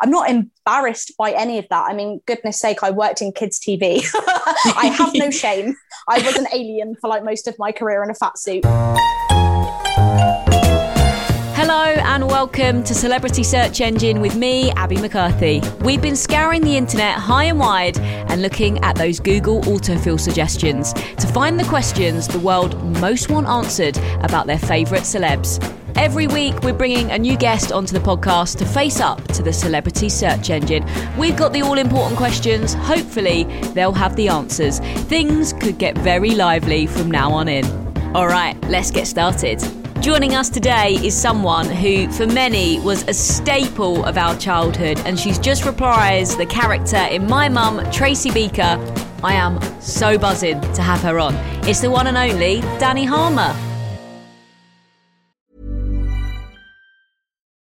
I'm not embarrassed by any of that. I mean, goodness sake, I worked in kids' TV. I have no shame. I was an alien for like most of my career in a fat suit. Hello and welcome to Celebrity Search Engine with me, Abby McCarthy. We've been scouring the internet high and wide and looking at those Google autofill suggestions to find the questions the world most want answered about their favourite celebs. Every week, we're bringing a new guest onto the podcast to face up to the celebrity search engine. We've got the all important questions. Hopefully, they'll have the answers. Things could get very lively from now on in. All right, let's get started. Joining us today is someone who, for many, was a staple of our childhood, and she's just reprised the character in My Mum, Tracy Beaker. I am so buzzing to have her on. It's the one and only Dani Harmer.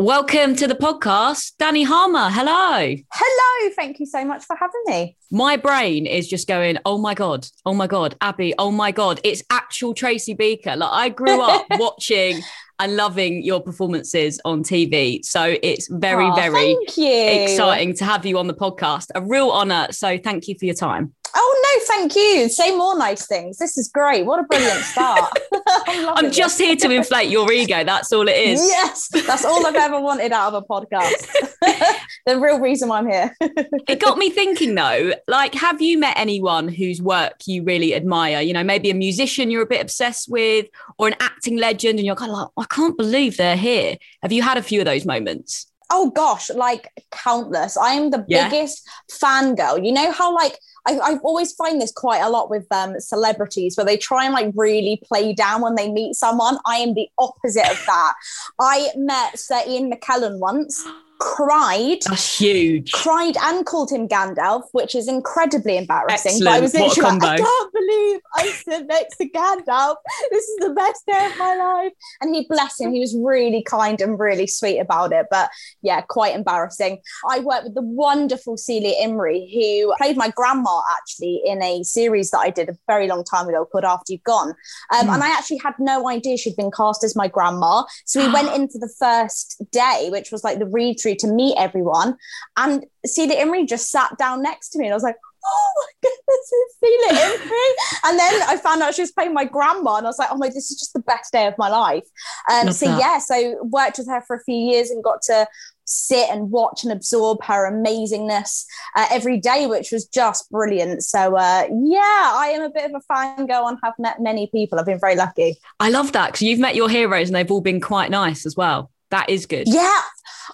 Welcome to the podcast, Dani Harmer. Hello. Hello. Thank you so much for having me. My brain is just going, oh my God, oh my God, Abby, oh my God. It's actual Tracy Beaker. Like I grew up watching and loving your performances on TV. So it's very, Aw, very thank you. exciting to have you on the podcast. A real honor. So thank you for your time. Oh, no, thank you. Say more nice things. This is great. What a brilliant start. I'm, I'm just here to inflate your ego. That's all it is. Yes, that's all I've ever wanted out of a podcast. the real reason why I'm here. it got me thinking though, like, have you met anyone whose work you really admire? You know, maybe a musician you're a bit obsessed with, or an acting legend, and you're kind of like, I can't believe they're here. Have you had a few of those moments? oh gosh, like countless. I am the Yeah. biggest fangirl. You know how like I, I always find this quite a lot with um, celebrities where they try and like really play down when they meet someone. I am the opposite of that. I met Sir Ian McKellen once, cried. That's huge. Cried and called him Gandalf, which is incredibly embarrassing. But I was Excellent. What a literally like, I can't believe I stood next to Gandalf. This is the best day of my life. And he, bless him, he was really kind and really sweet about it. But yeah, quite embarrassing. I worked with the wonderful Celia Imrie, who played my grandma actually in a series that I did a very long time ago called After You've Gone. Um, Hmm. And I actually had no idea she'd been cast as my grandma. So we went into the first day, which was like the read through to meet everyone. And Celia Imrie just sat down next to me. And I was like, oh my goodness, it's Celia Imrie. and then I found out she was playing my grandma. And I was like, oh my, this is just the best day of my life. Um, Love so that. yeah, so worked with her for a few years and got to sit and watch and absorb her amazingness uh, every day, which was just brilliant. So uh, yeah, I am a bit of a fangirl and have met many people. I've been very lucky. I love that because you've met your heroes and they've all been quite nice as well. That is good. Yeah.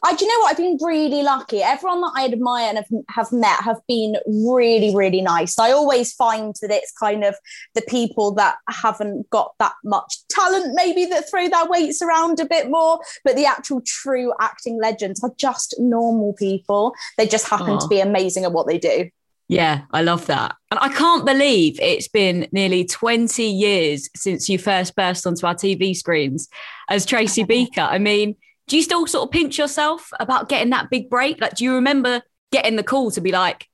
I do you know what? I've been really lucky. Everyone that I admire and have, have met have been really, really nice. I always find that it's kind of the people that haven't got that much talent, maybe that throw their weights around a bit more, but the actual true acting legends are just normal people. They just happen Aw. to be amazing at what they do. Yeah, I love that. And I can't believe it's been nearly 20 years since you first burst onto our TV screens as Tracy Beaker. I mean, do you still sort of pinch yourself about getting that big break? Like, do you remember getting the call to be like,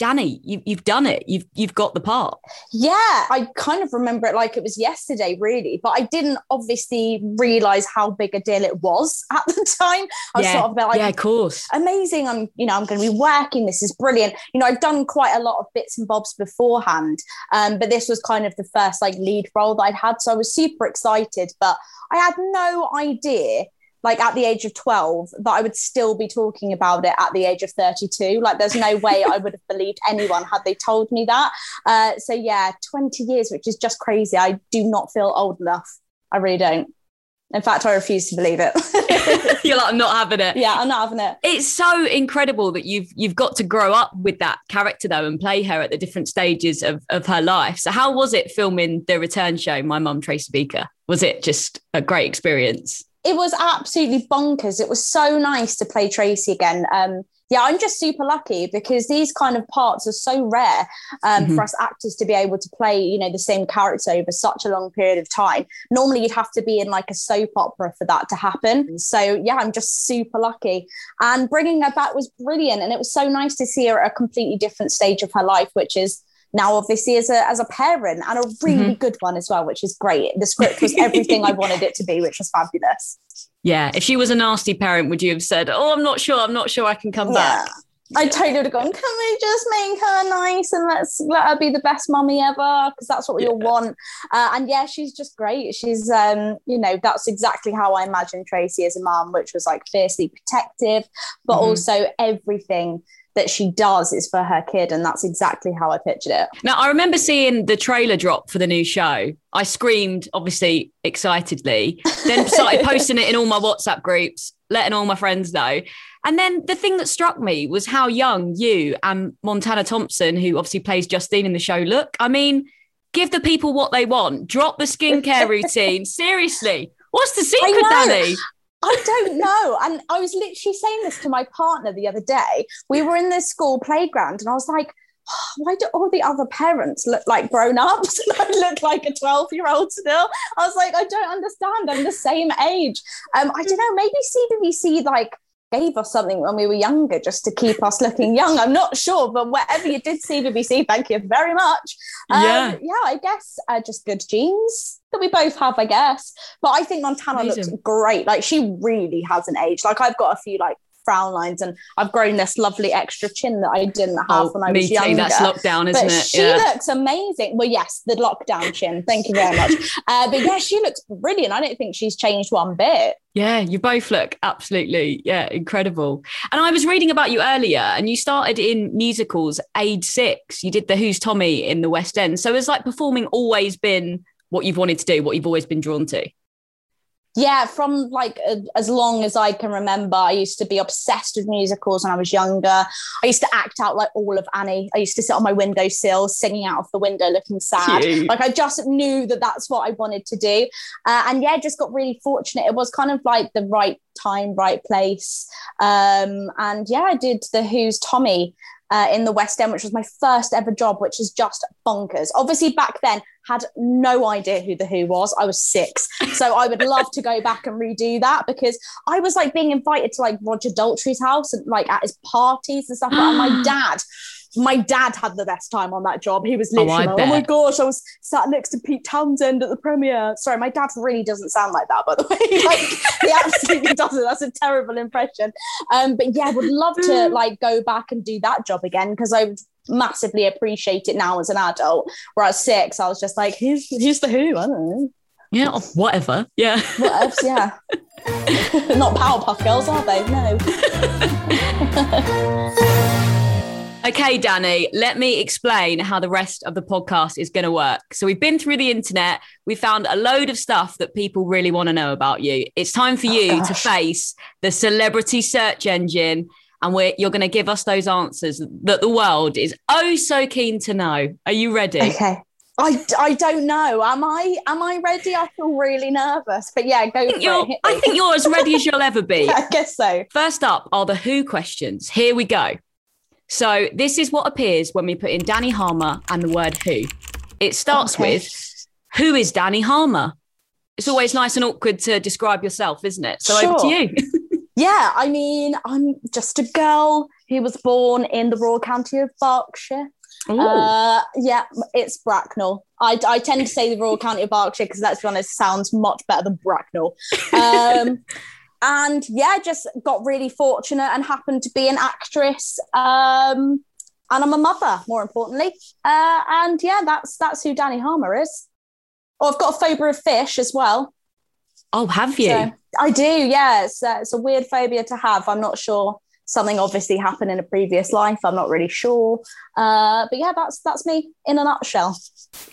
Dani, you, you've done it. You've you've got the part. Yeah, I kind of remember it like it was yesterday, really. But I didn't obviously realize how big a deal it was at the time. I was yeah, sort of like, yeah, of course. amazing. I'm, you know, I'm going to be working. This is brilliant. You know, I've done quite a lot of bits and bobs beforehand, um, but this was kind of the first like lead role that I'd had. So I was super excited, but I had no idea like at the age of 12 that I would still be talking about it at the age of 32. Like there's no way I would have believed anyone had they told me that. Uh, so yeah, 20 years, which is just crazy. I do not feel old enough. I really don't. In fact, I refuse to believe it. You're like, I'm not having it. Yeah, I'm not having it. It's so incredible that you've you've got to grow up with that character though and play her at the different stages of, of her life. So how was it filming the return show, My Mum Tracy Beaker? Was it just a great experience? It was absolutely bonkers. It was so nice to play Tracy again. Um, yeah, I'm just super lucky because these kind of parts are so rare um, mm-hmm. for us actors to be able to play, you know, the same character over such a long period of time. Normally, you'd have to be in like a soap opera for that to happen. So, yeah, I'm just super lucky. And bringing her back was brilliant. And it was so nice to see her at a completely different stage of her life, which is now obviously as a as a parent and a really mm-hmm. good one as well which is great the script was everything i wanted it to be which was fabulous yeah if she was a nasty parent would you have said oh i'm not sure i'm not sure i can come yeah. back I totally would have gone, can we just make her nice and let's let her be the best mummy ever? Because that's what we yeah. all want. Uh, and yeah, she's just great. She's, um, you know, that's exactly how I imagined Tracy as a mum, which was like fiercely protective, but mm-hmm. also everything that she does is for her kid. And that's exactly how I pictured it. Now, I remember seeing the trailer drop for the new show. I screamed, obviously, excitedly, then started posting it in all my WhatsApp groups, letting all my friends know. And then the thing that struck me was how young you and Montanna Thompson, who obviously plays Justine in the show, look. I mean, give the people what they want, drop the skincare routine. Seriously. What's the secret, Dani? I don't know. And I was literally saying this to my partner the other day. We were in the school playground and I was like, oh, why do all the other parents look like grown ups and I look like a 12 year old still? I was like, I don't understand. I'm the same age. Um, I don't know, maybe CBBC like gave us something when we were younger just to keep us looking young. I'm not sure, but whatever you did, CBBC, thank you very much. Um, yeah. Yeah, I guess uh, just good genes that we both have, I guess. But I think Montanna Amazing. looks great. Like she really has an age. Like I've got a few like frown lines and I've grown this lovely extra chin that I didn't have oh, when I was younger. That's lockdown, isn't but it? She yeah. looks amazing. Well, yes, the lockdown chin. Thank you very much. uh, but yeah, she looks brilliant. I don't think she's changed one bit. Yeah, you both look absolutely, yeah, incredible. And I was reading about you earlier, and you started in musicals age six. You did the Who's Tommy in the West End. So has like performing always been what you've wanted to do, what you've always been drawn to? Yeah, from like uh, as long as I can remember, I used to be obsessed with musicals when I was younger. I used to act out like all of Annie. I used to sit on my windowsill singing out of the window, looking sad. Cute. Like I just knew that that's what I wanted to do, uh, and yeah, just got really fortunate. It was kind of like the right time, right place, um, and yeah, I did the Who's Tommy uh, in the West End, which was my first ever job, which is just bonkers. Obviously, back then, had no idea who the Who was. I was six, so I would love to go back and redo that because I was like being invited to like Roger Daltrey's house and like at his parties and stuff. and my dad my dad had the best time on that job. He was oh, literally, oh, like, oh, my gosh, I was sat next to Pete Townshend at the premiere. Sorry, my dad really doesn't sound like that, by the way. like he absolutely doesn't. That's a terrible impression. Um, but yeah, would love to like go back and do that job again because I massively appreciate it now as an adult. Whereas six, I was just like, who's who's the who? I don't know. Yeah, whatever. Yeah. What else? Yeah. Not Powerpuff Girls, are they? No. Okay, Dani, let me explain how the rest of the podcast is going to work. So, we've been through the internet, we found a load of stuff that people really want to know about you. It's time for oh, you gosh. to face the celebrity search engine, and we're, you're going to give us those answers that the world is oh so keen to know. Are you ready? Okay. I, I don't know. Am I am I ready? I feel really nervous. But yeah, go for it. I think you're as ready as you'll ever be. yeah, I guess so. First up are the who questions. Here we go. So this is what appears when we put in Dani Harmer and the word who. It starts okay. with who is Dani Harmer? It's always nice and awkward to describe yourself, isn't it? So sure. over to you. yeah, I mean, I'm just a girl who was born in the Royal County of Berkshire. Uh, yeah, it's Bracknell. I, I tend to say the Royal County of Berkshire because let's be honest, sounds much better than Bracknell. Um, and yeah, just got really fortunate and happened to be an actress. Um, and I'm a mother, more importantly. Uh, and yeah, that's that's who Dani Harmer is. Oh, I've got a phobia of fish as well. Oh, have you? So, I do, yeah. It's, uh, it's a weird phobia to have. I'm not sure. Something obviously happened in a previous life. I'm not really sure. Uh, but yeah, that's that's me in a nutshell.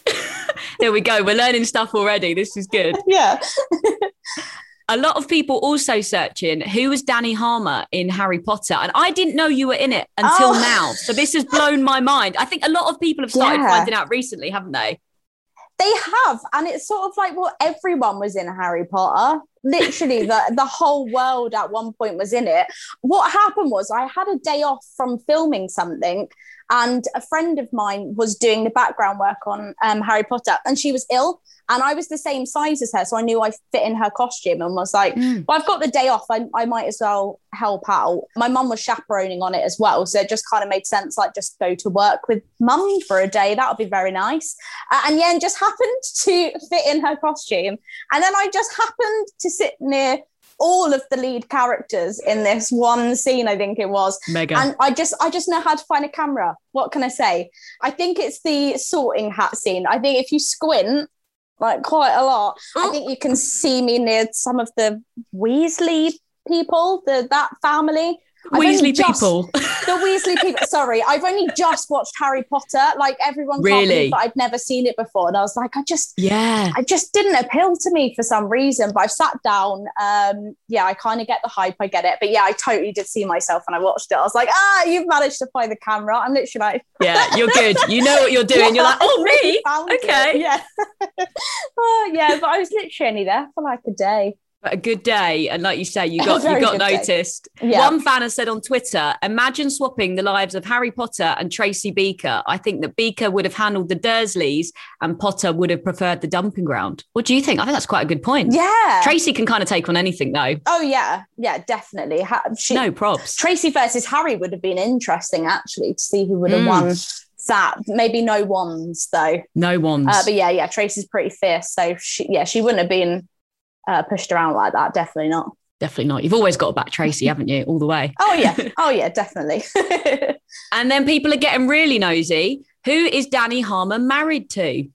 there we go. We're learning stuff already. This is good. yeah. a lot of people also searching who was Dani Harmer in Harry Potter, and I didn't know you were in it until Oh. now. So this has blown my mind. I think a lot of people have started Yeah. finding out recently, haven't they? They have, and it's sort of like well, everyone was in Harry Potter. Literally, the the whole world at one point was in it. What happened was I had a day off from filming something, and a friend of mine was doing the background work on um, Harry Potter, and she was ill, and I was the same size as her, so I knew I fit in her costume, and was like, Mm. "Well, I've got the day off. I, I might as well help out." My mum was chaperoning on it as well, so it just kind of made sense. Like, just go to work with mum for a day. That would be very nice. Uh, and Yen just happened to fit in her costume. And then I just happened to sit near all of the lead characters in this one scene, I think it was. Mega. And I just I just know how to find a camera. What can I say? I think it's the sorting hat scene. I think if you squint like quite a lot, I think you can see me near some of the Weasley people, the that family. I've Weasley just- people. the Weasley people. Sorry, I've only just watched Harry Potter. Like everyone, Really? that I'd never seen it before, and I was like, I just, yeah. I just didn't appeal to me for some reason. But I've sat down. Um, yeah, I kind of get the hype. I get it. But yeah, I totally did see myself when I watched it. I was like, ah, you've managed to find the camera. I'm literally like, Yeah, you're good. You know what you're doing. You're like, oh, I really me? found it. Okay. Yeah. Yeah, but I was literally only there for like a day. But a good day, and like you say, you got you got noticed. Yeah. One fan has said on Twitter, "Imagine swapping the lives of Harry Potter and Tracy Beaker. I think that Beaker would have handled the Dursleys, and Potter would have preferred the dumping ground." What do you think? I think that's quite a good point. Yeah. Tracy can kind of take on anything, though. oh yeah, yeah, definitely. Ha- she, No props. Tracy versus Harry would have been interesting actually to see who would have Mm. won that. Maybe no wands though. No ones. Uh, but yeah, yeah, Tracy's pretty fierce, so she, yeah, she wouldn't have been uh, pushed around like that. Definitely not. Definitely not. You've always got to back Tracy, haven't you? All the way. Oh yeah, oh yeah, definitely. And then people are getting really nosy. Who is Dani Harmer married to?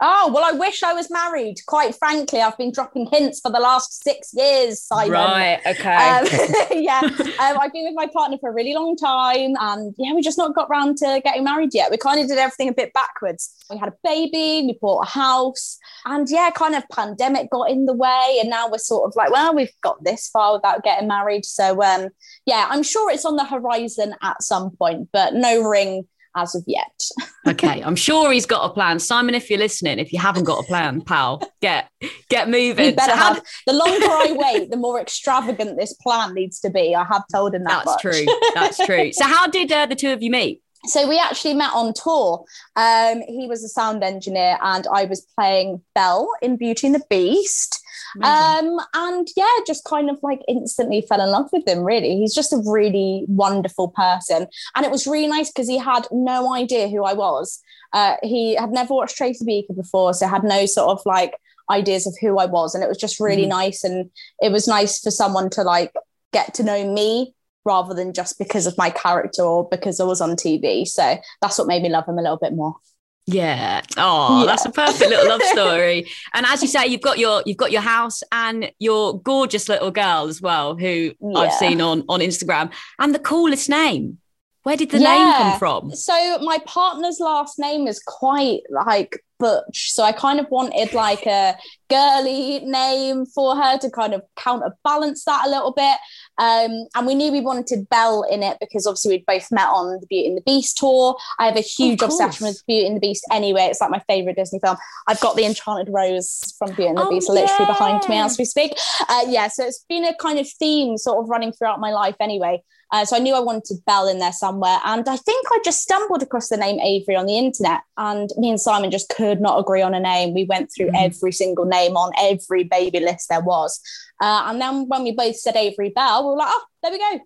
Oh well, I wish I was married. Quite frankly, I've been dropping hints for the last six years, Simon. Right, okay. Um, yeah, um, I've been with my partner for a really long time, and yeah, we just not got round to getting married yet. We kind of did everything a bit backwards. We had a baby, we bought a house, and yeah, kind of pandemic got in the way, and now we're sort of like, well, we've got this far without getting married. So um, yeah, I'm sure it's on the horizon at some point, but no ring as of yet. okay. I'm sure he's got a plan. Simon, if you're listening, if you haven't got a plan, pal, get get moving. We better So have. The longer I wait, the more extravagant this plan needs to be. I have told him that. That's much. true. That's true. So how did uh, the two of you meet? So we actually met on tour. Um, he was a sound engineer, and I was playing Belle in Beauty and the Beast. Um, and yeah, just kind of like instantly fell in love with him. Really, he's just a really wonderful person, and it was really nice because he had no idea who I was. Uh, he had never watched Tracy Beaker before, so had no sort of like ideas of who I was, and it was just really Mhm. nice. And it was nice for someone to like get to know me rather than just because of my character or because I was on TV. So that's what made me love him a little bit more. Yeah. Oh, Yeah. that's a perfect little love story. And as you say, you've got your you've got your house and your gorgeous little girl as well, who I've seen on on Instagram, and the coolest name. Where did the name come from? So my partner's last name is quite like Butch. So I kind of wanted like a girly name for her to kind of counterbalance that a little bit. Um, and we knew we wanted Belle in it because obviously we'd both met on the Beauty and the Beast tour. I have a huge obsession with Beauty and the Beast anyway. It's like my favorite Disney film. I've got the Enchanted Rose from Beauty and the Oh, Beast literally behind me as we speak. Uh, yeah, so it's been a kind of theme sort of running throughout my life anyway. Uh, so I knew I wanted Belle in there somewhere. And I think I just stumbled across the name Avery on the internet. And me and Simon just could not agree on a name. We went through Mhm. every single name on every baby list there was. Uh, and then when we both said Avery Bell, we were like, oh, there we go.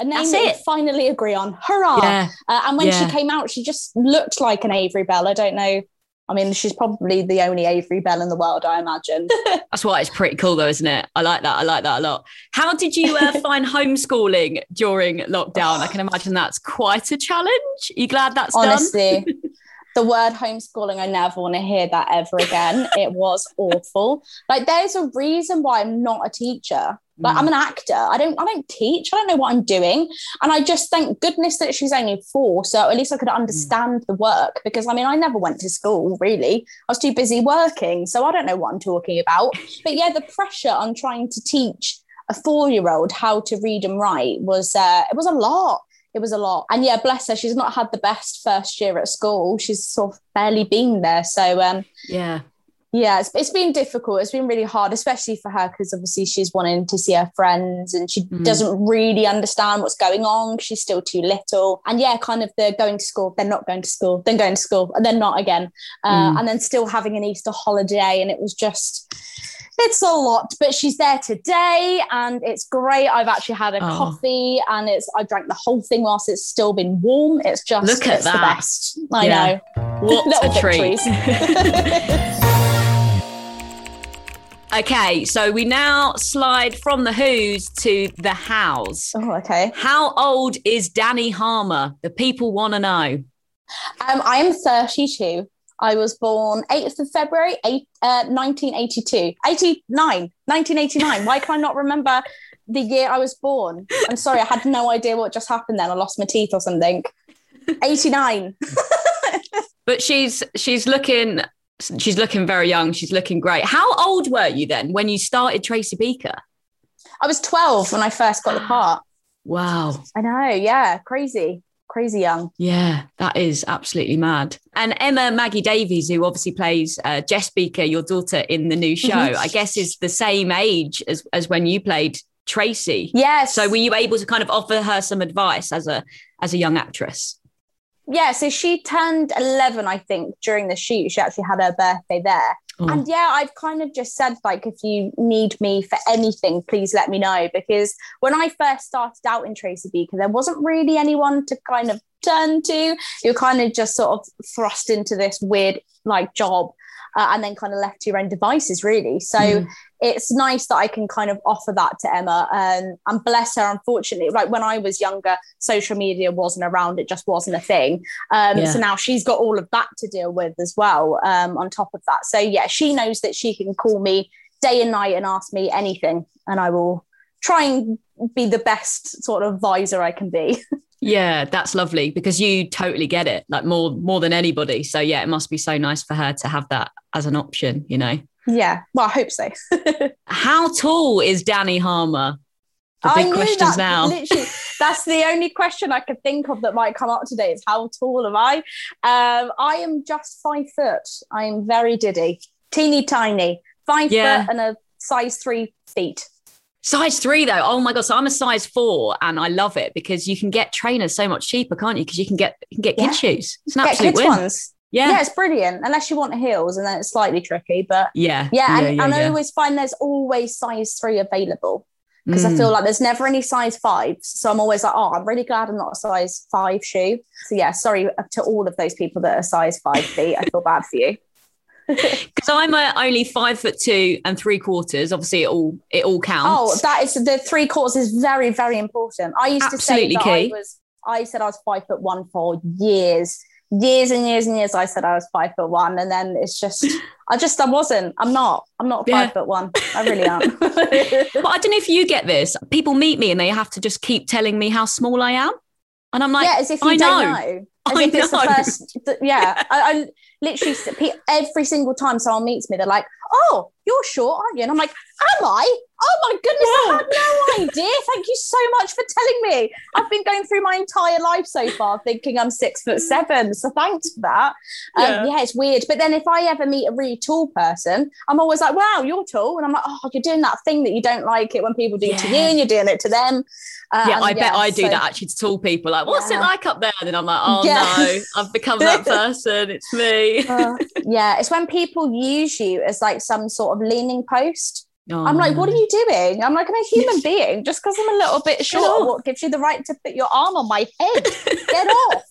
A name That's that we finally agree on. Hurrah. Yeah. Uh, and when Yeah. she came out, she just looked like an Avery Bell. I don't know. I mean, she's probably the only Avery Bell in the world, I imagine. That's why it's pretty cool, though, isn't it? I like that. I like that a lot. How did you uh, find homeschooling during lockdown? I can imagine that's quite a challenge. Are you glad that's done? The word homeschooling, I never want to hear that ever again. it was awful. Like there's a reason why I'm not a teacher. Like I'm an actor. I don't I don't teach. I don't know what I'm doing. And I just thank goodness that she's only four. So at least I could understand the work because I mean I never went to school really. I was too busy working. So I don't know what I'm talking about. But yeah, the pressure on trying to teach a four-year-old how to read and write was uh, it was a lot it was a lot. And yeah, bless her, she's not had the best first year at school. She's sort of barely been there. So um, Yeah. yeah, it's, it's been difficult. It's been really hard, especially for her because obviously she's wanting to see her friends and she Mm. doesn't really understand what's going on. She's still too little. And yeah, kind of they're going to school, they're not going to school, then going to school, and then not again. Uh, Mm. And then still having an Easter holiday. And it was just, it's a lot. But she's there today and it's great. I've actually had a Oh. coffee and it's, I drank the whole thing whilst it's still been warm. It's just, Look at it's the that. best. I Yeah. know. What a treat. Okay, so we now slide from the Who's to the Hows. oh, okay. How old is Dani Harmer? The people want to know. Um, I am 32. I was born 8th of February, eight, uh, 1982. 89, 1989. Why can I not remember the year I was born? I'm sorry, I had no idea what just happened then. I lost my teeth or something. 89. But she's she's looking she's looking very young. She's looking great. How old were you then when you started Tracy Beaker? I was 12 when I first got the part. Wow. I know, yeah, crazy, crazy young. Yeah, that is absolutely mad. And Emma Maggie Davies, who obviously plays uh, Jess Beaker, your daughter in the new show, Mhm. I guess is the same age as, as when you played Tracy. Yes. So were you able to kind of offer her some advice as a as a young actress? yeah, so she turned 11, I think, during the shoot. She actually had her birthday there. Oh. And yeah, I've kind of just said, like, if you need me for anything, please let me know. Because when I first started out in Tracy Beaker, there wasn't really anyone to kind of turn to. You're kind of just sort of thrust into this weird, like, job. Uh, and then kind of left to your own devices, really. So Mm. It's nice that I can kind of offer that to Emma. Um, and bless her, unfortunately, like when I was younger, social media wasn't around, it just wasn't a thing. Um, Yeah. So now she's got all of that to deal with as well, um, on top of that. So yeah, she knows that she can call me day and night and ask me anything, and I will try and be the best sort of advisor I can be. Yeah, that's lovely because you totally get it, like more more than anybody. So yeah, it must be so nice for her to have that as an option, you know. Yeah, well, I hope so. How tall is Dani Harmer? The I big knew questions that now. Literally, that's the only question I could think of that might come up today. Is how tall am I? Um, I am just five foot. I am very diddy, teeny tiny, five Yeah. foot and a size three feet. Size three though. Oh my god! So I'm a size four, and I love it because you can get trainers so much cheaper, can't you? Because you can get you can get Yeah. kid shoes. It's an Get absolute win. ones. Yeah. Yeah, it's brilliant. Unless you want heels, and then it's slightly tricky. But yeah, yeah, and, yeah, and I always find there's always size three available because I Mm. feel like there's never any size fives. So I'm always like, oh, I'm really glad I'm not a size five shoe. So yeah, sorry to all of those people that are size five feet. I feel bad for you. because I'm uh, only five foot two and three quarters. Obviously, it all it all counts. Oh, that is the three quarters is very, very important. I used Absolutely to say that key. I was I said I was five foot one for years. Years and years and years I said I was five foot one. And then it's just I just I wasn't. I'm not. I'm not Yeah. five foot one. I really aren't. but I don't know if you get this. People meet me and they have to just keep telling me how small I am, and I'm like, yeah, as if you I don't know. know. As I if it's the first th- yeah. I, I literally every single time someone meets me, they're like, Oh, you're short, aren't you? And I'm like, Am I? Oh my goodness, I had no idea. Thank you so much for telling me. I've been going through my entire life so far thinking I'm six foot seven. So thanks for that. Um, Yeah. yeah. it's weird. But then if I ever meet a really tall person, I'm always like, wow, you're tall. And I'm like, oh, you're doing that thing that you don't like it when people do to you and you're doing it to them. Uh, yeah, I bet I do so- that actually to tall people. Like, what's it like up there? And then I'm like, oh Yeah. no, I've become that person. It's me. Uh, yeah, it's when people use you as like some sort of leaning post. Oh, I'm like, what are you doing? I'm like, I'm a human being. Just because I'm a little bit short, what gives you the right to put your arm on my head? Get off.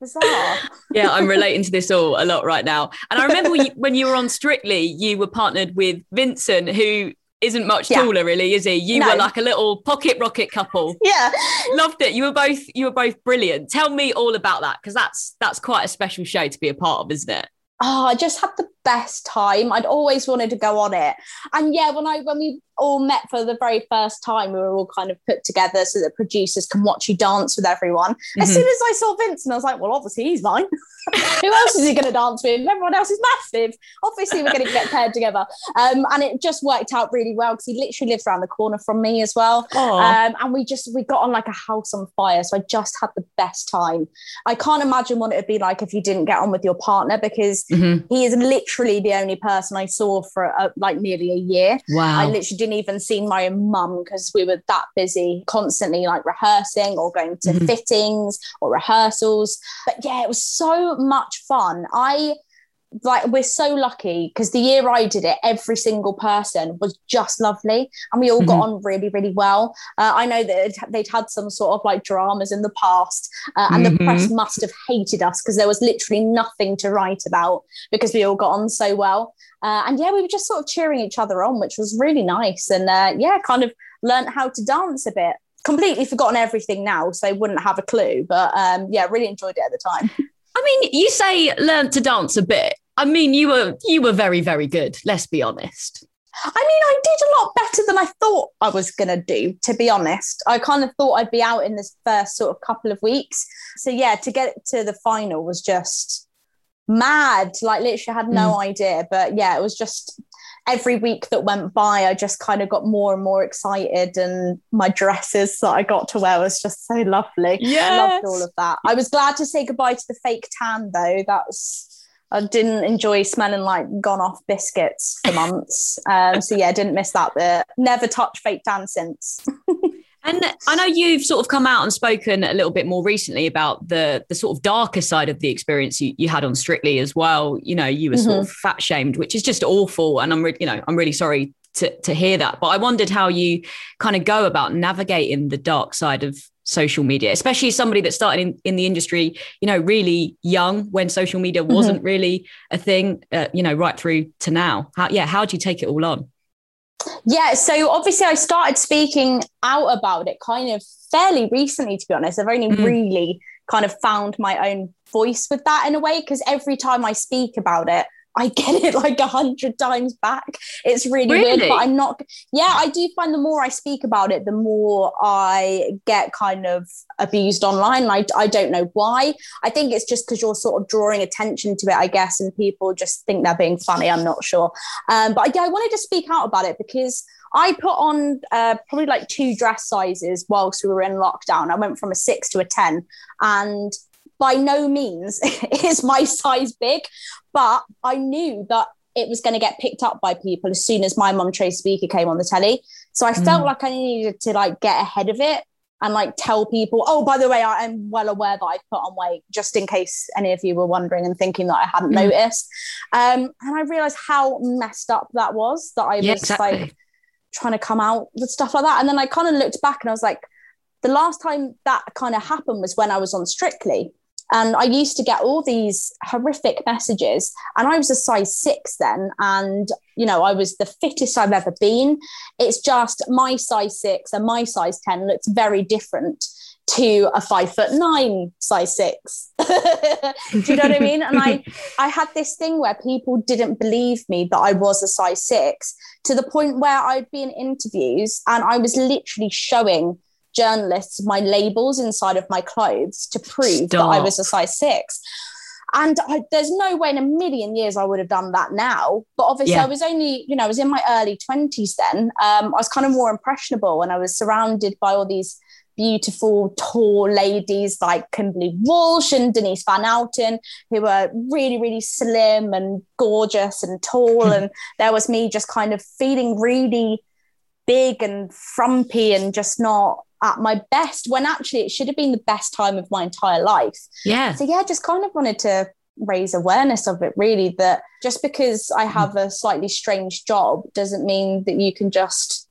Bizarre. yeah, I'm relating to this all a lot right now. And I remember when you, when you were on Strictly, you were partnered with Vincent, who isn't much Yeah. taller, really, is he? You No. were like a little pocket rocket couple. Yeah. Loved it. You were both you were both brilliant. Tell me all about that because that's that's quite a special show to be a part of, isn't it? Oh, I just had the best time. I'd always wanted to go on it. And yeah, when I when we all met for the very first time, we were all kind of put together so that producers can watch you dance with everyone. As Mhm. soon as I saw Vincent, I was like, well, obviously he's mine. Who else is he going to dance with? Everyone else is massive. Obviously, we're going to get paired together. Um, and it just worked out really well because he literally lives around the corner from me as well. Um, and we just we got on like a house on fire. So I just had the best time. I can't imagine what it would be like if you didn't get on with your partner because Mhm. he is literally the only person I saw for uh, like nearly a year. Wow. I literally didn't even see my own mum because we were that busy, constantly like rehearsing or going to Mhm. fittings or rehearsals. But yeah, it was so much fun. I like we're so lucky because the year I did it, every single person was just lovely, and we all got Mhm. on really, really well. Uh, I know that they'd had some sort of like dramas in the past, uh, and the press must have hated us because there was literally nothing to write about because we all got on so well. Uh, and yeah, we were just sort of cheering each other on, which was really nice. And uh, yeah, kind of learned how to dance a bit. Completely forgotten everything now, so I wouldn't have a clue. But um, yeah, really enjoyed it at the time. I mean, you say learn to dance a bit. I mean, you were you were very very good. Let's be honest. I mean, I did a lot better than I thought I was going to do, to be honest. I kind of thought I'd be out in this first sort of couple of weeks. So, yeah, to get to the final was just mad. Like, literally, had no mm. idea. But yeah, it was just every week that went by, I just kind of got more and more excited. And my dresses that I got to wear was just so lovely. I loved all of that. I was glad to say goodbye to the fake tan, though. That's. I didn't enjoy smelling like gone off biscuits for months. Um, so yeah, didn't miss that bit. Never touched fake tan since. And I know you've sort of come out and spoken a little bit more recently about the the sort of darker side of the experience you, you had on Strictly as well. You know, you were sort of fat shamed, which is just awful. And I'm, re- you know, I'm really sorry to to hear that. But I wondered how you kind of go about navigating the dark side of social media, especially somebody that started in, in the industry, you know, really young when social media wasn't really a thing, uh, you know, right through to now. How, yeah, how do you take it all on? Yeah, so obviously I started speaking out about it kind of fairly recently, to be honest. I've only Mm. really kind of found my own voice with that in a way, because every time I speak about it, I get it like a hundred times back. It's really, weird, but I'm not. Yeah, I do find the more I speak about it, the more I get kind of abused online. I, I don't know why. I think it's just because you're sort of drawing attention to it, I guess, and people just think they're being funny. I'm not sure. Um, but yeah, I wanted to speak out about it because I put on uh, probably like two dress sizes whilst we were in lockdown. I went from a six to a 10. And by no means is my size big, but I knew that it was going to get picked up by people as soon as my mum Tracy Beaker came on the telly. So I felt like I needed to like get ahead of it and like tell people, oh, by the way, I am well aware that I put on weight, just in case any of you were wondering and thinking that I hadn't Mm. noticed. Um, and I realized how messed up that was that I Yeah, was exactly. like trying to come out with stuff like that. And then I kind of looked back and I was like, the last time that kind of happened was when I was on Strictly. And I used to get all these horrific messages. And I was a size six then. And, you know, I was the fittest I've ever been. It's just my size six and my size 10 looks very different to a five foot nine size six. Do you know what I mean? And I, I had this thing where people didn't believe me that I was a size six to the point where I'd be in interviews and I was literally showing journalists my labels inside of my clothes to prove that I was a size six. And I, there's no way in a million years I would have done that now. But obviously, Yeah. I was only, you know, I was in my early 20s then. Um, I was kind of more impressionable and I was surrounded by all these beautiful, tall ladies like Kimberley Walsh and Denise Van Outen, who were really, really slim and gorgeous and tall. and there was me just kind of feeling really big and frumpy and just not at my best when actually it should have been the best time of my entire life. Yeah. So yeah, just kind of wanted to raise awareness of it really that just because I mm. have a slightly strange job doesn't mean that you can just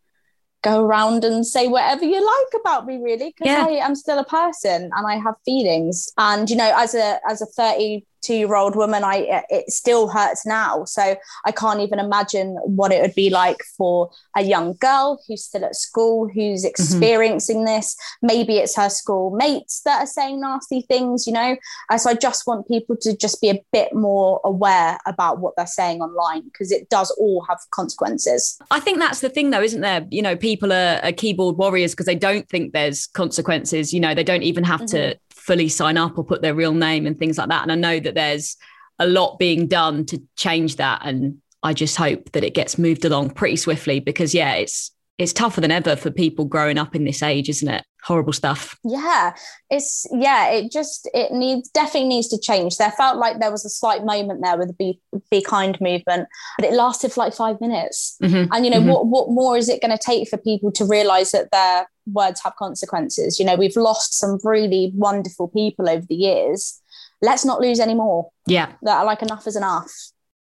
go around and say whatever you like about me really because Yeah. I am still a person and I have feelings and you know as a as a 32 22 year old woman i it still hurts now so i can't even imagine what it would be like for a young girl who's still at school who's mm-hmm. experiencing mm-hmm. this maybe it's her school mates that are saying nasty things you know uh, so i just want people to just be a bit more aware about what they're saying online because it does all have consequences i think that's the thing though isn't there you know people are, are keyboard warriors because they don't think there's consequences you know they don't even have mm-hmm. to fully sign up or put their real name and things like that. And I know that there's a lot being done to change that. And I just hope that it gets moved along pretty swiftly because, yeah, it's it's tougher than ever for people growing up in this age, isn't it? Horrible stuff. Yeah, it's yeah. It just it needs definitely needs to change. There felt like there was a slight moment there with the Be, Be Kind movement, but it lasted for like five minutes. Mm-hmm. And you know mm-hmm. what? What more is it going to take for people to realise that their words have consequences? You know, we've lost some really wonderful people over the years. Let's not lose any more. Yeah, that are like enough is enough.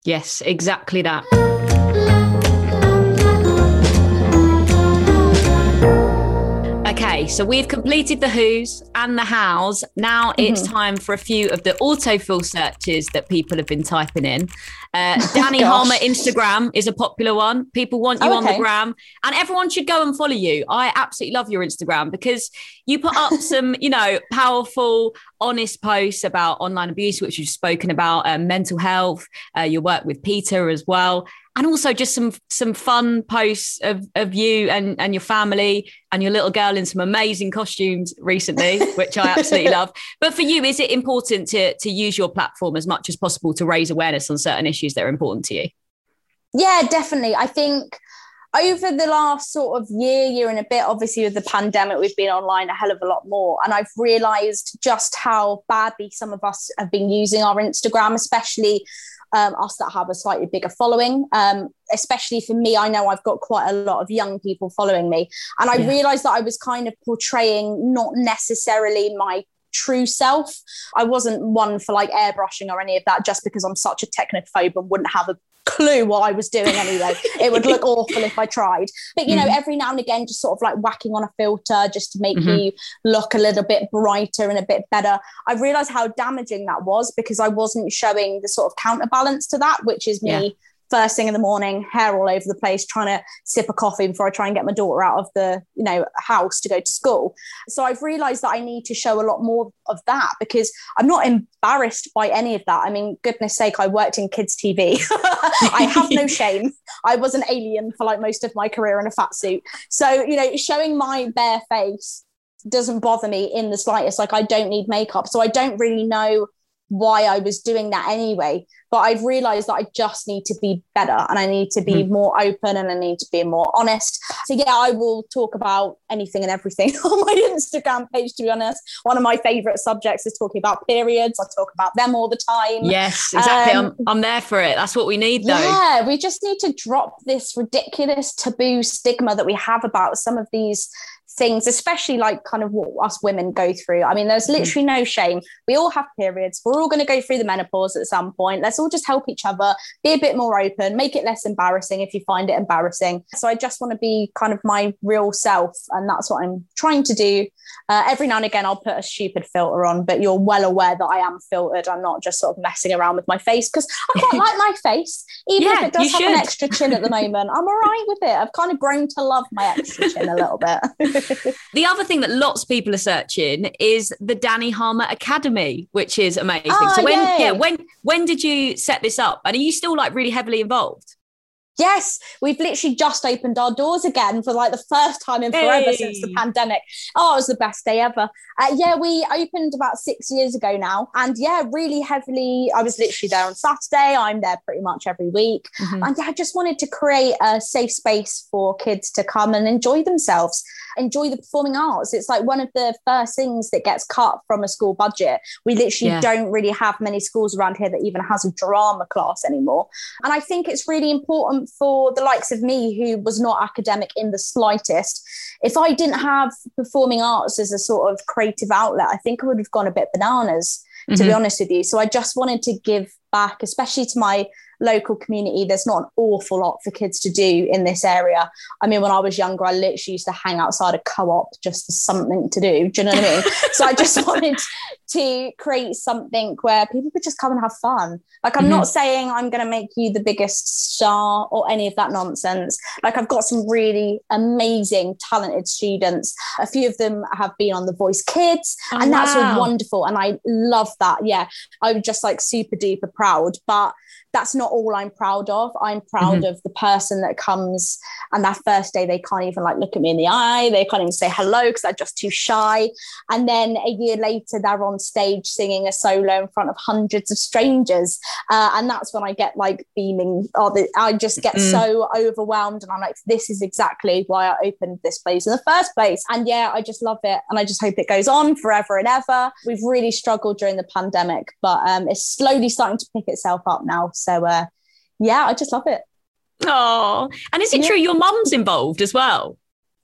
Yes, exactly that. Okay, so we've completed the who's and the hows. Now mm-hmm. it's time for a few of the autofill searches that people have been typing in. Uh, Dani Harmer Instagram is a popular one. People want you oh, okay. on the gram, and everyone should go and follow you. I absolutely love your Instagram because you put up some, you know, powerful, honest posts about online abuse, which you've spoken about, um, mental health. Uh, your work with Peter as well, and also just some some fun posts of, of you and, and your family and your little girl in some amazing costumes recently, which I absolutely love. But for you, is it important to to use your platform as much as possible to raise awareness on certain issues that are important to you? Yeah, definitely. I think over the last sort of year, year and a bit, obviously with the pandemic, we've been online a hell of a lot more. And I've realized just how badly some of us have been using our Instagram, especially um, us that have a slightly bigger following. Um, especially for me, I know I've got quite a lot of young people following me. And I yeah. realized that I was kind of portraying not necessarily my true self. I wasn't one for like airbrushing or any of that just because I'm such a technophobe and wouldn't have a clue what I was doing anyway. it would look awful if I tried. But you know, mm-hmm. every now and again, just sort of like whacking on a filter just to make mm-hmm. you look a little bit brighter and a bit better. I realized how damaging that was because I wasn't showing the sort of counterbalance to that, which is me. Yeah first thing in the morning, hair all over the place, trying to sip a coffee before I try and get my daughter out of the, you know, house to go to school. So I've realized that I need to show a lot more of that because I'm not embarrassed by any of that. I mean, goodness sake, I worked in kids TV. I have no shame. I was an alien for like most of my career in a fat suit. So, you know, showing my bare face doesn't bother me in the slightest. Like I don't need makeup. So I don't really know why I was doing that anyway. But I've realized that I just need to be better and I need to be mm. more open and I need to be more honest. So, yeah, I will talk about anything and everything on my Instagram page, to be honest. One of my favorite subjects is talking about periods. I talk about them all the time. Yes, exactly. Um, I'm, I'm there for it. That's what we need, though. Yeah, we just need to drop this ridiculous taboo stigma that we have about some of these things, especially like kind of what us women go through. I mean, there's mm-hmm. literally no shame. We all have periods. We're all going to go through the menopause at some point. Let's all just help each other, be a bit more open, make it less embarrassing if you find it embarrassing. So I just want to be kind of my real self. And that's what I'm trying to do. Uh, every now and again, I'll put a stupid filter on, but you're well aware that I am filtered. I'm not just sort of messing around with my face because I quite like my face, even yeah, if it does have should. an extra chin at the moment. I'm all right with it. I've kind of grown to love my extra chin a little bit. the other thing that lots of people are searching is the Dani Harmer Academy, which is amazing. Oh, so when yay. yeah, when when did you set this up? And are you still like really heavily involved? Yes, we've literally just opened our doors again for like the first time in forever hey. since the pandemic. Oh, it was the best day ever. Uh, yeah, we opened about six years ago now. And yeah, really heavily. I was literally there on Saturday. I'm there pretty much every week. Mm-hmm. And yeah, I just wanted to create a safe space for kids to come and enjoy themselves, enjoy the performing arts. It's like one of the first things that gets cut from a school budget. We literally yeah. don't really have many schools around here that even has a drama class anymore. And I think it's really important for the likes of me, who was not academic in the slightest, if I didn't have performing arts as a sort of creative outlet, I think I would have gone a bit bananas, to mm-hmm. be honest with you. So I just wanted to give back, especially to my local community, there's not an awful lot for kids to do in this area. I mean, when I was younger, I literally used to hang outside a co-op just for something to do. Do you know what I mean? so I just wanted to create something where people could just come and have fun. Like I'm mm-hmm. not saying I'm going to make you the biggest star or any of that nonsense. Like I've got some really amazing, talented students. A few of them have been on The Voice Kids, oh, and that's wow. wonderful. And I love that. Yeah, I'm just like super duper proud. But that's not all I'm proud of. I'm proud mm-hmm. of the person that comes and that first day they can't even like look at me in the eye. They can't even say hello because they're just too shy. And then a year later, they're on stage singing a solo in front of hundreds of strangers. Uh, and that's when I get like beaming. Or the, I just get mm. so overwhelmed. And I'm like, this is exactly why I opened this place in the first place. And yeah, I just love it. And I just hope it goes on forever and ever. We've really struggled during the pandemic, but um, it's slowly starting to pick itself up now. So uh, yeah, I just love it. Oh, and is it yeah. true your mum's involved as well?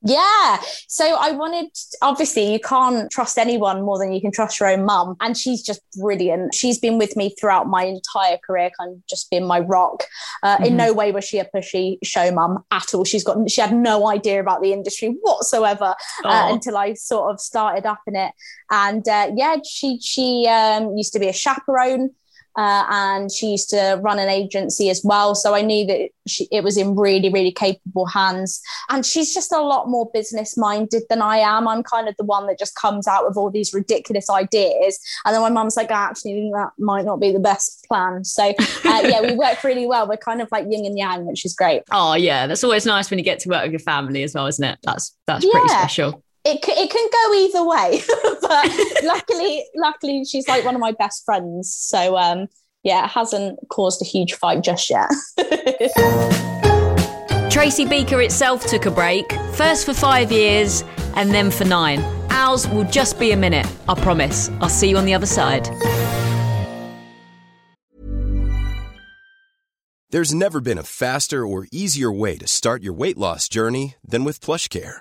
Yeah. So I wanted, obviously, you can't trust anyone more than you can trust your own mum. And she's just brilliant. She's been with me throughout my entire career, kind of just been my rock. Uh, mm-hmm. In no way was she a pushy show mum at all. She's got, she had no idea about the industry whatsoever uh, until I sort of started up in it. And uh, yeah, she, she um, used to be a chaperone. Uh, and she used to run an agency as well. So I knew that she, it was in really, really capable hands. And she's just a lot more business minded than I am. I'm kind of the one that just comes out with all these ridiculous ideas. And then my mum's like, actually, that might not be the best plan. So uh, yeah, we work really well. We're kind of like yin and yang, which is great. Oh, yeah. That's always nice when you get to work with your family as well, isn't it? That's, that's yeah. pretty special it, it can go either way but luckily luckily she's like one of my best friends. So um yeah it hasn't caused a huge fight just yet. Tracy beaker itself took a break first for five years and then for nine. Ours will just be a minute i promise. I'll see you on the other side. There's never been a faster or easier way to start your weight loss journey than with PlushCare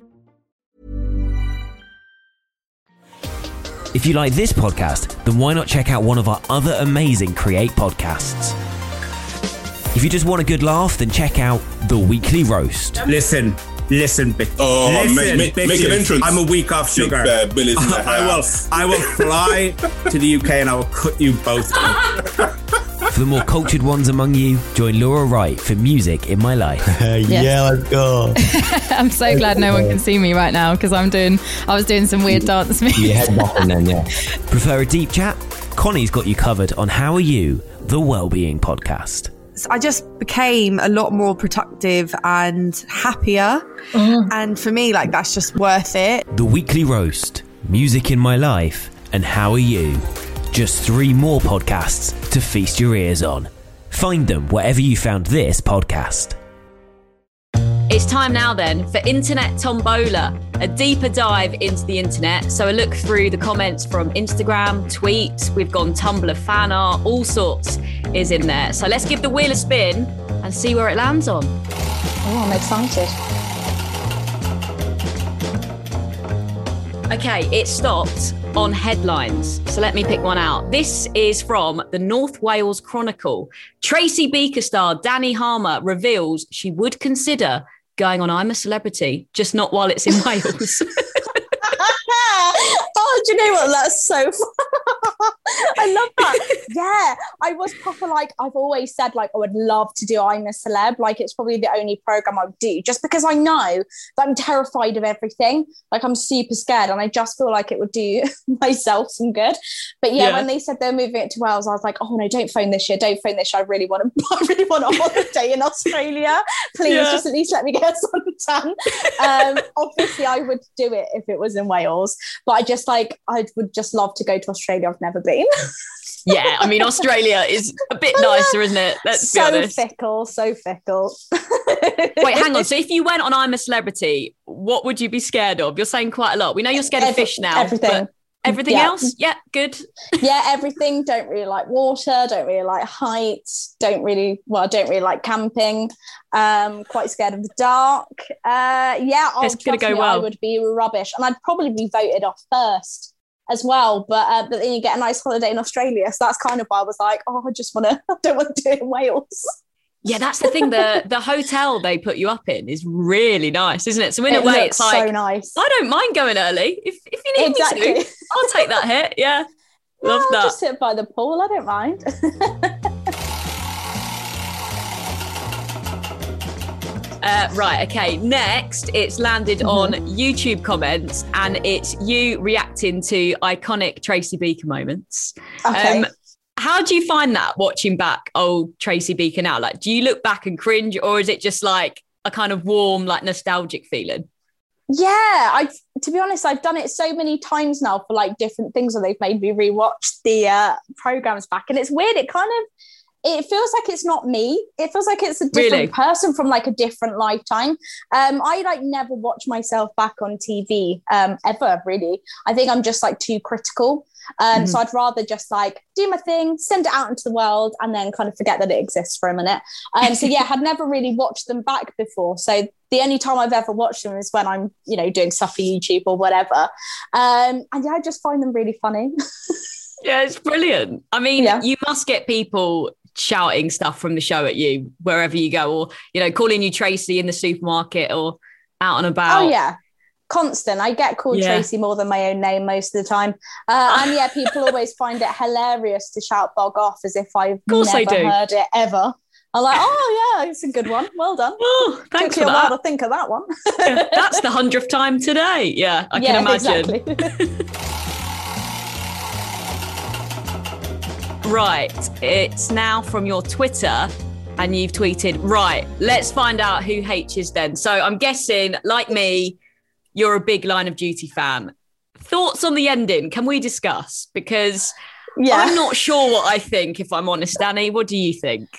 If you like this podcast, then why not check out one of our other amazing Create podcasts? If you just want a good laugh, then check out The Weekly Roast. Listen, listen, bitch. Oh, listen, make, make, make, an entrance. I'm a week off sugar. I will. I will fly to the UK and I will cut you both. For the more cultured ones among you, join Laura Wright for Music in My Life. yeah, let's go. I'm so glad no one can see me right now because I'm doing, I was doing some weird dance moves. Yeah, head then, yeah. Prefer a deep chat? Connie's got you covered on How Are You, the Wellbeing Podcast. I just became a lot more productive and happier. Mm. And for me, like, that's just worth it. The Weekly Roast, Music in My Life, and How Are You? Just three more podcasts to feast your ears on. Find them wherever you found this podcast. It's time now then for Internet Tombola, a deeper dive into the internet. So a look through the comments from Instagram, tweets, we've gone Tumblr fan art, all sorts is in there. So let's give the wheel a spin and see where it lands on. Oh, I'm excited. Okay, it stopped on headlines. So let me pick one out. This is from the North Wales Chronicle. Tracy Beaker star Dani Harmer reveals she would consider going on I'm a Celebrity, just not while it's in Wales. oh, do you know what? That's so I love that. yeah, I was proper like I've always said like I would love to do I'm a celeb. Like it's probably the only program I would do just because I know that I'm terrified of everything. Like I'm super scared and I just feel like it would do myself some good. But yeah, yeah. when they said they're moving it to Wales, I was like, oh no, don't phone this year. Don't phone this year. I really want to I really want a holiday in Australia. Please yeah. just at least let me get some Um obviously I would do it if it was in Wales, but I just like I would just love to go to Australia. I've never been. yeah, I mean Australia is a bit nicer, isn't it? Let's so be honest. fickle, so fickle. Wait, hang on. So if you went on I'm a Celebrity, what would you be scared of? You're saying quite a lot. We know you're scared Every, of fish now. Everything. Everything yeah. else? Yeah, good. yeah, everything. Don't really like water, don't really like heights, don't really, well, don't really like camping. Um, quite scared of the dark. Uh, yeah, oh, it's gonna go me, well. I would be rubbish. And I'd probably be voted off first as well. But uh, but then you get a nice holiday in Australia. So that's kind of why I was like, oh, I just want to, I don't want to do it in Wales. Yeah, that's the thing. The the hotel they put you up in is really nice, isn't it? So in it a way, it's like so nice. I don't mind going early if if you need exactly. me to. I'll take that hit. Yeah, love that. Just sit by the pool. I don't mind. Uh, right, okay. Next, it's landed mm-hmm. on YouTube comments and it's you reacting to iconic Tracy Beaker moments. Okay. Um, how do you find that watching back old Tracy Beaker now? Like, do you look back and cringe or is it just like a kind of warm, like nostalgic feeling? Yeah, I to be honest, I've done it so many times now for like different things where they've made me rewatch the uh, programs back, and it's weird. It kind of it feels like it's not me. It feels like it's a different really? person from like a different lifetime. Um, I like never watch myself back on TV um, ever, really. I think I'm just like too critical. Um, mm-hmm. So I'd rather just like do my thing, send it out into the world, and then kind of forget that it exists for a minute. Um, so yeah, had never really watched them back before. So the only time I've ever watched them is when I'm, you know, doing stuff for YouTube or whatever. Um, and yeah, I just find them really funny. yeah, it's brilliant. I mean, yeah. you must get people shouting stuff from the show at you wherever you go, or you know, calling you Tracy in the supermarket or out and about. Oh yeah, constant. I get called yeah. Tracy more than my own name most of the time, uh, and yeah, people always find it hilarious to shout "bog off" as if I've never heard it ever. I'm like, oh yeah, it's a good one. Well done. Oh, thanks Took for you a while to think of that one. yeah, that's the hundredth time today. Yeah, I yeah, can imagine. Exactly. Right, it's now from your Twitter, and you've tweeted, right, let's find out who H is then. So I'm guessing, like me, you're a big Line of Duty fan. Thoughts on the ending? Can we discuss? Because yeah. I'm not sure what I think, if I'm honest, Dani. What do you think?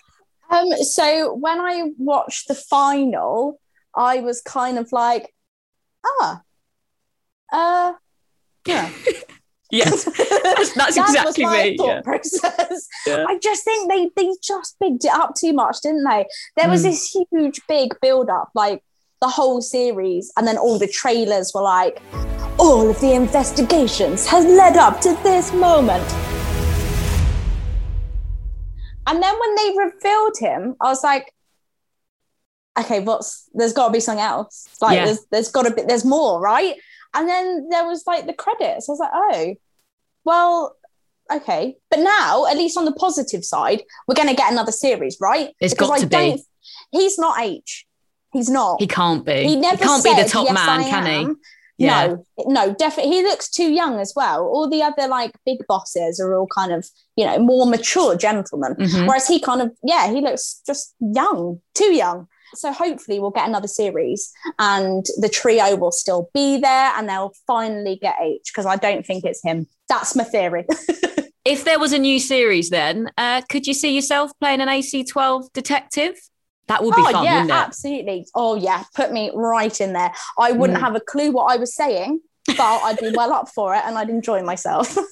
Um, so when I watched the final, I was kind of like, ah, uh, yeah. Yes, that's, that's that exactly was my me. Thought yeah. process. Yeah. I just think they they just bigged it up too much, didn't they? There was mm. this huge big build up, like the whole series, and then all the trailers were like, all of the investigations has led up to this moment. And then when they revealed him, I was like, okay, what's there's got to be something else. Like yeah. there's there's got to be there's more, right? And then there was like the credits. I was like, oh, well, okay. But now, at least on the positive side, we're going to get another series, right? It's because got I to be. He's not H. He's not. He can't be. He never he can't said, be the top yes, man, can he? Yeah. No, no, definitely. He looks too young as well. All the other like big bosses are all kind of, you know, more mature gentlemen. Mm-hmm. Whereas he kind of, yeah, he looks just young, too young. So hopefully we'll get another series and the trio will still be there and they'll finally get H because I don't think it's him. That's my theory. if there was a new series then, uh, could you see yourself playing an AC12 detective? That would be oh, fun, yeah, wouldn't it? Absolutely. Oh yeah, put me right in there. I wouldn't mm. have a clue what I was saying, but I'd be well up for it and I'd enjoy myself.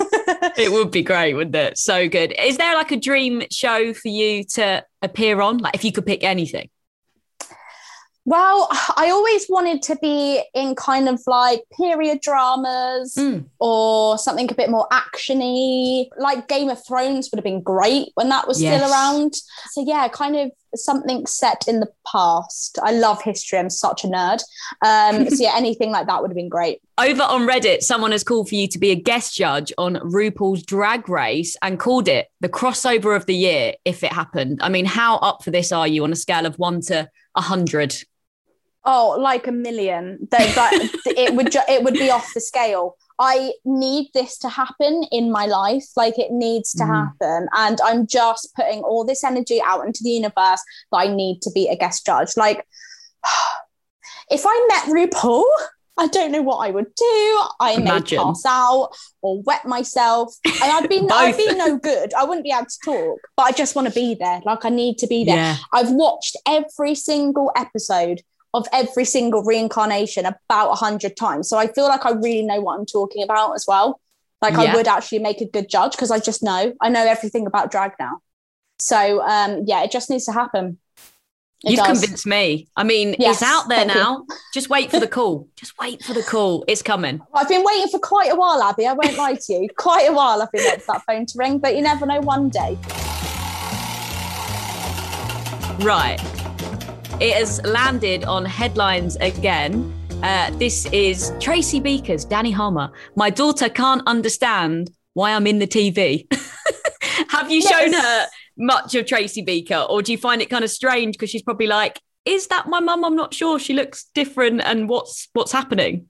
it would be great, wouldn't it? So good. Is there like a dream show for you to appear on? Like if you could pick anything? Well, I always wanted to be in kind of like period dramas Mm. or something a bit more actiony. Like Game of Thrones would have been great when that was Yes. still around. So yeah, kind of something set in the past. I love history. I'm such a nerd. Um, so yeah, anything like that would have been great. Over on Reddit, someone has called for you to be a guest judge on RuPaul's Drag Race and called it the crossover of the year if it happened. I mean, how up for this are you on a scale of one to a hundred? Oh, like a million. That, that it would ju- it would be off the scale. I need this to happen in my life. Like it needs to Mm. happen, and I'm just putting all this energy out into the universe that I need to be a guest judge. Like if I met RuPaul. I don't know what I would do. I may Imagine. pass out or wet myself. And I'd be I'd be no good. I wouldn't be able to talk, but I just want to be there. Like I need to be there. Yeah. I've watched every single episode of every single reincarnation about a hundred times. So I feel like I really know what I'm talking about as well. Like Yeah. I would actually make a good judge because I just know. I know everything about drag now. So um yeah, it just needs to happen. It You've does. convinced me. I mean, Yes, it's out there you. now. Just wait for the call. Just wait for the call. It's coming. I've been waiting for quite a while, Abby. I won't lie to you. Quite a while I've been waiting for that phone to ring, but you never know one day. Right. It has landed on headlines again. Uh, this is Tracy Beakers, Dani Harmer. My daughter can't understand why I'm in the TV. Have you shown her much of Tracy Beaker, or do you find it kind of strange because she's probably like, "Is that my mum? I'm not sure. She looks different, and what's what's happening?"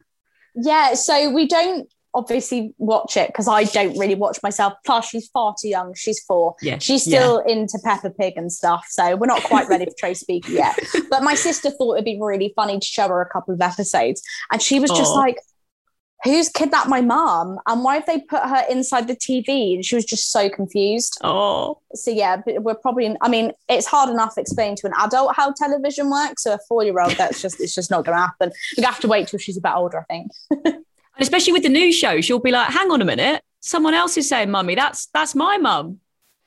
Yeah, so we don't obviously watch it because I don't really watch myself. Plus, she's far too young. She's four. Yeah, She's still into Peppa Pig and stuff. So we're not quite ready for Tracy Beaker yet. But my sister thought it'd be really funny to show her a couple of episodes. And she was just Aw. like, Who's kidnapped my mom? And why have they put her inside the TV? And she was just so confused. Oh, So yeah, but we're probably. I mean, it's hard enough explaining to an adult how television works. So a four-year-old, that's just it's just not going to happen. We have to wait till she's a bit older, I think. and especially with the new show, she'll be like, "Hang on a minute, someone else is saying, mummy, that's that's my mum."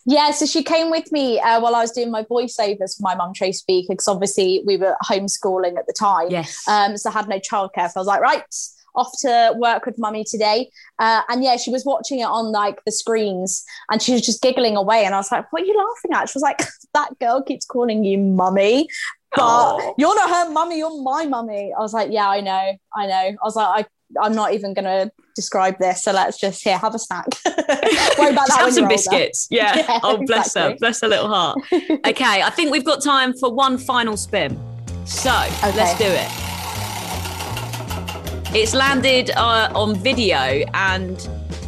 Yeah, so she came with me uh, while I was doing my voiceovers for my mum, Tracy Beaker, because obviously we were homeschooling at the time. Yes. Um, so I had no childcare. So I was like, right, off to work with mummy today. Uh, and yeah, she was watching it on like the screens and she was just giggling away. And I was like, what are you laughing at? She was like, that girl keeps calling you mummy. But Oh. you're not her mummy, you're my mummy. I was like, yeah, I know, I know. I was like, I, I'm not even going to describe this. So let's just here, have a snack. Worry about Just that have some biscuits. Yeah. Yeah, oh, bless her. Bless her little heart. okay, I think we've got time for one final spin. So let's do it. It's landed uh, on video and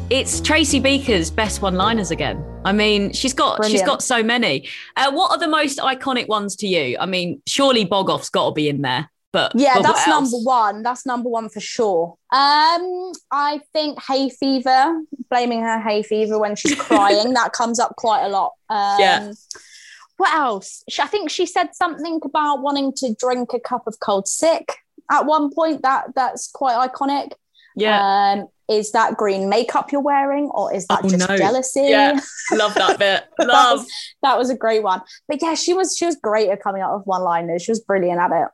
it's Tracy Beaker's best one-liners again. I mean, she's got she's got so many. Uh, what are the most iconic ones to you? I mean, surely Bogoff's got to be in there, but Yeah, but that's number one. That's number one for sure. Um, I think hay fever, blaming her hay fever when she's crying, that comes up quite a lot. Um, Yeah. What else? I think she said something about wanting to drink a cup of cold sick at one point. That that's quite iconic. Yeah. Um, is that green makeup you're wearing, or is that Oh, just no. jealousy? Yeah, love that bit. that, Love. was, that was a great one. But yeah, she was she was great at coming up with one liners. She was brilliant at it.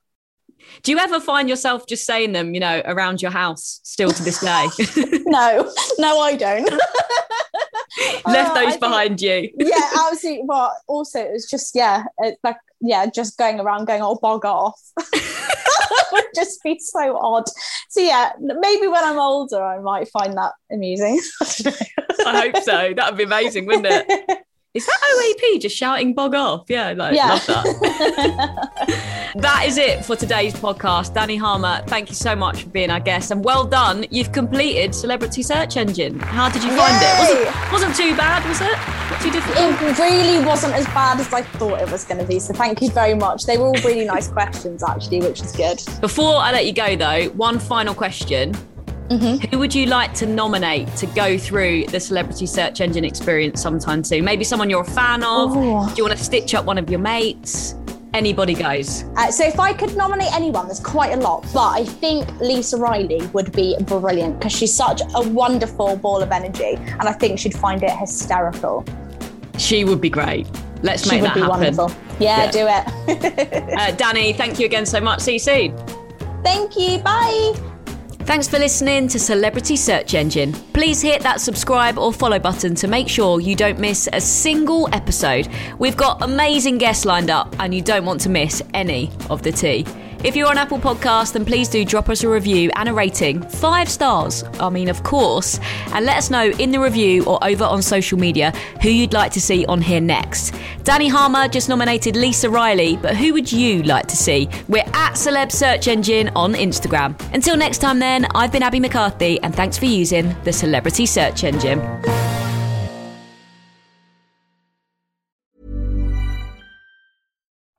Do you ever find yourself just saying them, you know, around your house still to this day? no, no, I don't. Left Uh, I those think- behind you. yeah, absolutely. Well, also it was just yeah, it, like yeah, just going around going oh bog off would just be so odd. So yeah, maybe when I'm older, I might find that amusing. I hope so. That would be amazing, wouldn't it? Is that OAP just shouting bog off? Yeah, like, Yeah. love that. that is it for today's podcast. Dani Harmer, thank you so much for being our guest and well done. You've completed Celebrity Search Engine. How did you find it? Wasn't, wasn't too bad, was it? Not too difficult? It really wasn't as bad as I thought it was going to be. So thank you very much. They were all really nice questions, actually, which is good. Before I let you go, though, one final question. Who would you like to nominate to go through the celebrity search engine experience sometime soon? Maybe someone you're a fan of? Oh. Do you want to stitch up one of your mates? Anybody goes. Uh, so if I could nominate anyone, there's quite a lot, but I think Lisa Riley would be brilliant because she's such a wonderful ball of energy, and I think she'd find it hysterical. She would be great. Let's She make would that be happen. wonderful. Yeah, do it. uh, Dani, thank you again so much. See you soon. Thank you. Bye. Thanks for listening to Celebrity Search Engine. Please hit that subscribe or follow button to make sure you don't miss a single episode. We've got amazing guests lined up, and you don't want to miss any of the tea. If you're on Apple Podcast, then please do drop us a review and a rating. Five stars, I mean, of course. And let us know in the review or over on social media who you'd like to see on here next. Dani Harmer just nominated Lisa Riley, but who would you like to see? We're at Celeb Search Engine on Instagram. Until next time, then, I've been Abby McCarthy, and thanks for using the Celebrity Search Engine.